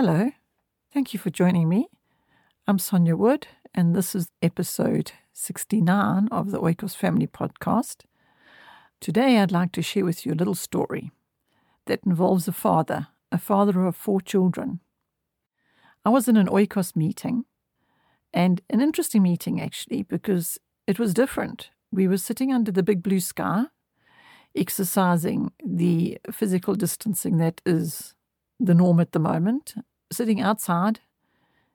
Hello, thank you for joining me. I'm Sonja Wood, and this is episode 69 of the Oikos Family Podcast. Today, I'd like to share with you a little story that involves a father, a father of four children. I was in an Oikos meeting, and an interesting meeting actually, because it was different. We were sitting under the big blue sky, exercising the physical distancing that is the norm at the moment, sitting outside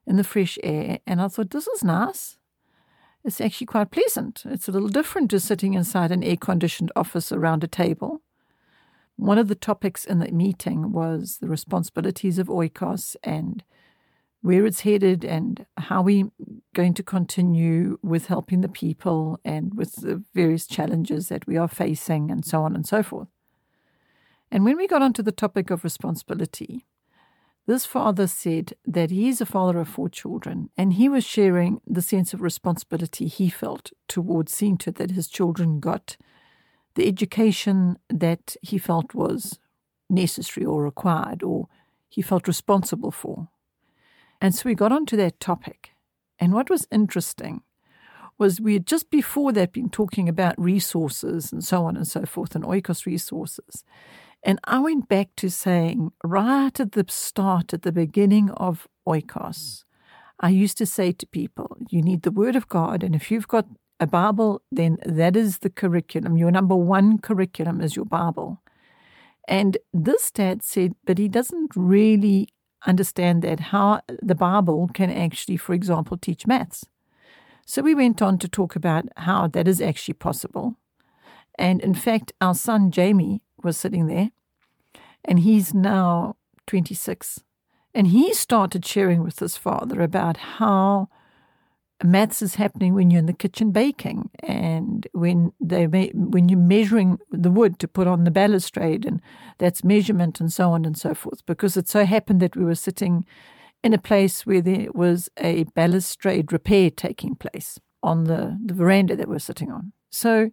in the fresh air. And I thought, this is nice. It's actually quite pleasant. It's a little different to sitting inside an air conditioned office around a table. One of the topics in the meeting was the responsibilities of Oikos and where it's headed and how we're going to continue with helping the people and with the various challenges that we are facing and so on and so forth. And when we got onto the topic of responsibility, this father said that he is a father of four children, and he was sharing the sense of responsibility he felt towards seeing to that his children got the education that he felt was necessary or required, or he felt responsible for. And so we got onto that topic. And what was interesting was we had just before that been talking about resources and so on and so forth, and oikos resources. And I went back to saying, right at the start, at the beginning of Oikos, I used to say to people, you need the Word of God. And if you've got a Bible, then that is the curriculum. Your number one curriculum is your Bible. And this dad said, but he doesn't really understand that how the Bible can actually, for example, teach maths. So we went on to talk about how that is actually possible. And in fact, our son Jamie was sitting there, and he's now 26. And he started sharing with his father about how maths is happening when you're in the kitchen baking and when they when you're measuring the wood to put on the balustrade and that's measurement and so on and so forth because it so happened that we were sitting in a place where there was a balustrade repair taking place on the, the veranda that we're sitting on so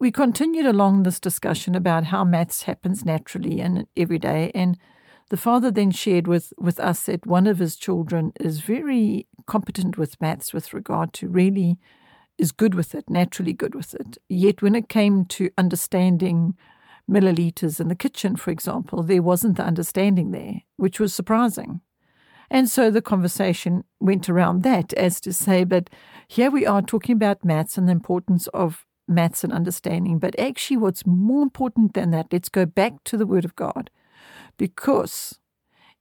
we continued along this discussion about how maths happens naturally and every day. And the father then shared with, with us that one of his children is very competent with maths with regard to really is good with it, naturally good with it. Yet when it came to understanding milliliters in the kitchen, for example, there wasn't the understanding there, which was surprising. And so the conversation went around that as to say, but here we are talking about maths and the importance of maths and understanding. But actually, what's more important than that, let's go back to the Word of God. Because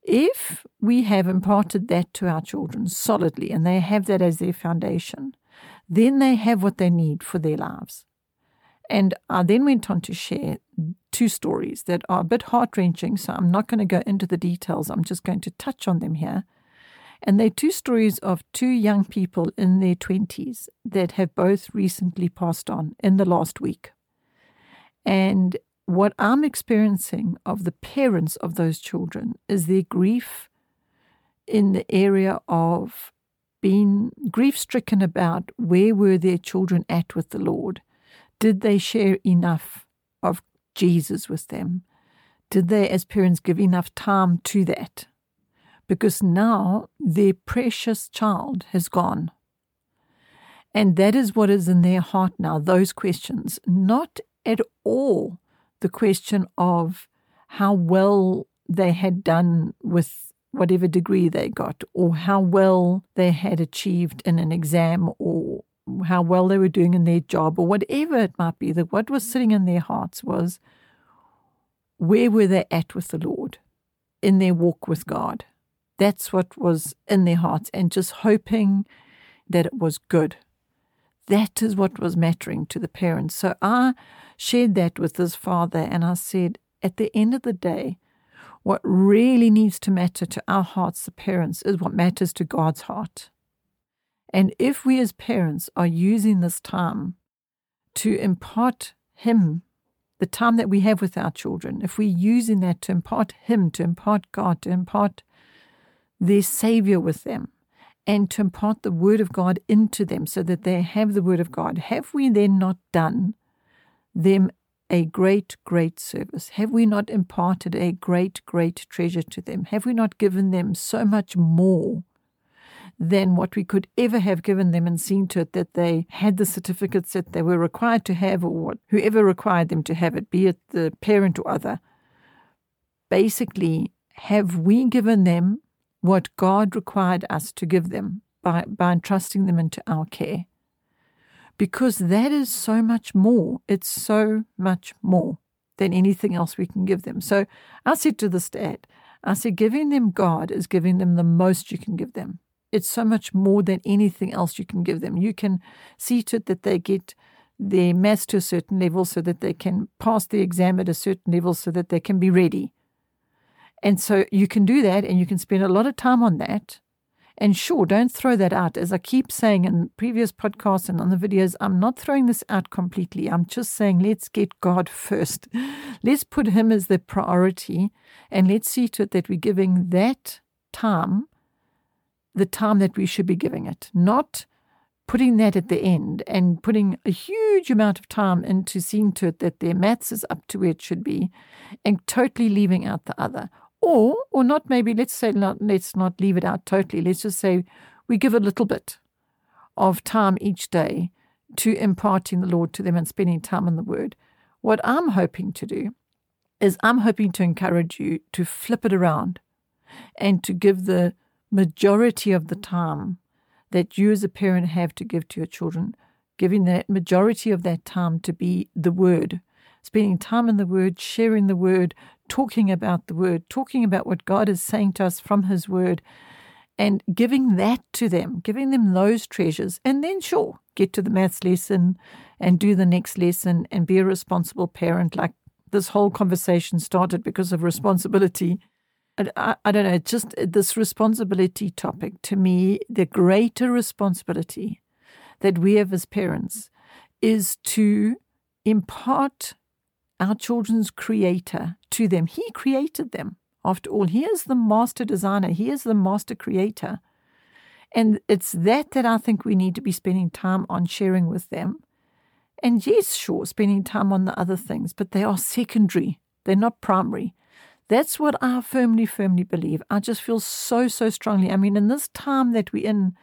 if we have imparted that to our children solidly and they have that as their foundation, then they have what they need for their lives. And I then went on to share two stories that are a bit heart wrenching, so I'm not going to go into the details. I'm just going to touch on them here. And they're two stories of two young people in their 20s that have both recently passed on in the last week. And what I'm experiencing of the parents of those children is their grief in the area of being grief stricken about where were their children at with the Lord? Did they share enough of Jesus with them? Did they, as parents, give enough time to that? Because now their precious child has gone. And that is what is in their heart now, those questions, not at all the question of how well they had done with whatever degree they got, or how well they had achieved in an exam, or how well they were doing in their job, or whatever it might be. That what was sitting in their hearts was where were they at with the Lord in their walk with God? That's what was in their hearts, and just hoping that it was good. That is what was mattering to the parents. So I shared that with this father, and I said, at the end of the day, what really needs to matter to our hearts, the parents, is what matters to God's heart. And if we as parents are using this time to impart Him, the time that we have with our children, if we're using that to impart Him, to impart God, to impart their Savior with them and to impart the Word of God into them so that they have the Word of God, have we then not done them a great, great service? Have we not imparted a great, great treasure to them? Have we not given them so much more than what we could ever have given them and seen to it that they had the certificates that they were required to have or whoever required them to have it, be it the parent or other? Basically, have we given them what God required us to give them by, by entrusting them into our care? Because that is so much more. It's so much more than anything else we can give them. So I said to this dad, I said, giving them God is giving them the most you can give them. It's so much more than anything else you can give them. You can see to it that they get their maths to a certain level so that they can pass the exam at a certain level so that they can be ready. And so you can do that and you can spend a lot of time on that. And sure, don't throw that out. As I keep saying in previous podcasts and on the videos, I'm not throwing this out completely. I'm just saying let's get God first. Let's put Him as the priority and let's see to it that we're giving that time the time that we should be giving it, not putting that at the end and putting a huge amount of time into seeing to it that their maths is up to where it should be and totally leaving out the other. Or, or not maybe, let's say, not, let's not leave it out totally. Let's just say we give a little bit of time each day to imparting the Lord to them and spending time in the Word. What I'm hoping to do is I'm hoping to encourage you to flip it around and to give the majority of the time that you as a parent have to give to your children, giving that majority of that time to be the Word, spending time in the Word, sharing the Word, talking about the Word, talking about what God is saying to us from His Word, and giving that to them, giving them those treasures. And then, sure, get to the maths lesson and do the next lesson and be a responsible parent. Like this whole conversation started because of responsibility. I, I don't know, just this responsibility topic to me, the greater responsibility that we have as parents is to impart our children's creator to them. He created them. After all, he is the master designer, he is the master creator. And it's that that I think we need to be spending time on sharing with them. And yes, sure, spending time on the other things, but they are secondary, they're not primary. That's what I firmly, firmly believe. I just feel so, so strongly. I mean, in this time that we're in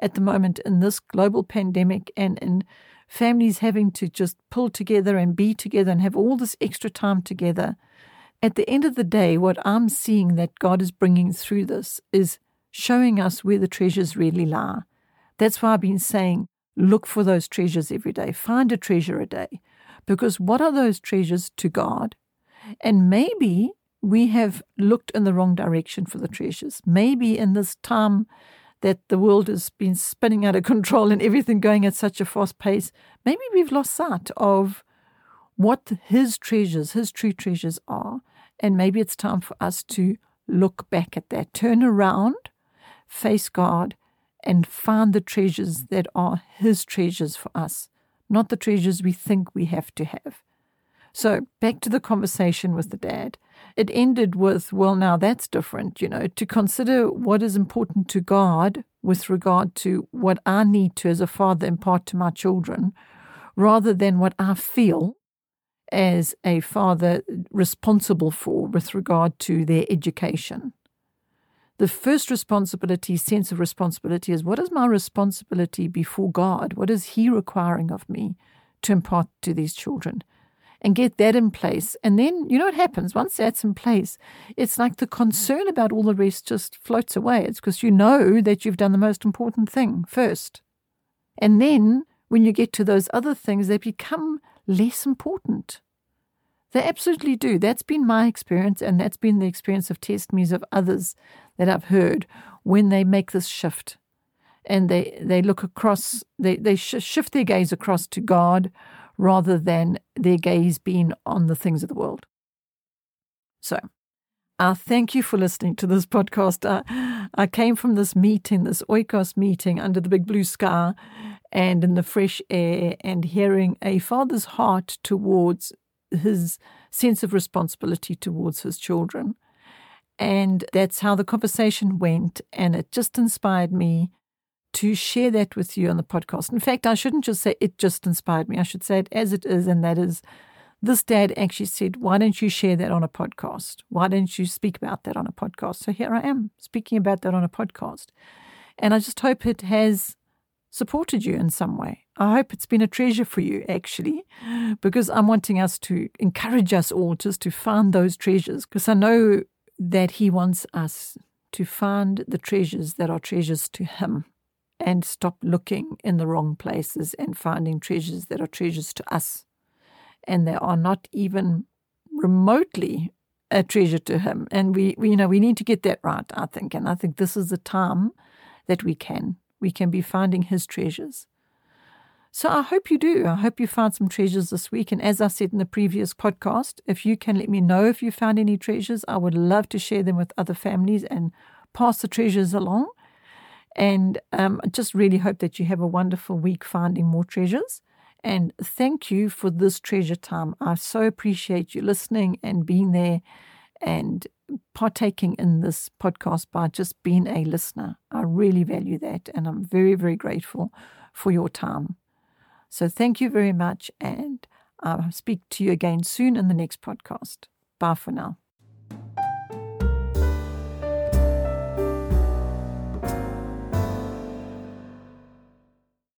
at the moment, in this global pandemic, and in families having to just pull together and be together and have all this extra time together. At the end of the day, what I'm seeing that God is bringing through this is showing us where the treasures really lie. That's why I've been saying, look for those treasures every day, find a treasure a day. Because what are those treasures to God? And maybe we have looked in the wrong direction for the treasures. Maybe in this time that the world has been spinning out of control and everything going at such a fast pace, maybe we've lost sight of what his treasures, his true treasures are. And maybe it's time for us to look back at that, turn around, face God, and find the treasures that are his treasures for us, not the treasures we think we have to have. So, back to the conversation with the dad. It ended with, well, now that's different, you know, to consider what is important to God with regard to what I need to, as a father, impart to my children, rather than what I feel as a father responsible for with regard to their education. The first responsibility, sense of responsibility, is what is my responsibility before God? What is He requiring of me to impart to these children? And get that in place. And then, you know what happens? Once that's in place, it's like the concern about all the rest just floats away. It's because you know that you've done the most important thing first. And then, when you get to those other things, they become less important. They absolutely do. That's been my experience, and that's been the experience of testimonies of others that I've heard when they make this shift and they, they look across, they, they sh- shift their gaze across to God rather than their gaze being on the things of the world. So, uh, thank you for listening to this podcast. Uh, I came from this meeting, this Oikos meeting under the big blue sky and in the fresh air, and hearing a father's heart towards his sense of responsibility towards his children. And that's how the conversation went. And it just inspired me to share that with you on the podcast. In fact, I shouldn't just say it just inspired me. I should say it as it is, and that is this dad actually said, Why don't you share that on a podcast? Why don't you speak about that on a podcast? So here I am speaking about that on a podcast. And I just hope it has supported you in some way. I hope it's been a treasure for you, actually, because I'm wanting us to encourage us all just to find those treasures, because I know that He wants us to find the treasures that are treasures to Him and stop looking in the wrong places and finding treasures that are treasures to us. And they are not even remotely a treasure to Him. And we, we, you know, we need to get that right, I think. And I think this is the time that we can. We can be finding His treasures. So I hope you do. I hope you found some treasures this week. And as I said in the previous podcast, if you can let me know if you found any treasures, I would love to share them with other families and pass the treasures along. And um, I just really hope that you have a wonderful week finding more treasures. And thank you for this treasure time. I so appreciate you listening and being there and partaking in this podcast by just being a listener. I really value that. And I'm very, very grateful for your time. So thank you very much. And I'll speak to you again soon in the next podcast. Bye for now.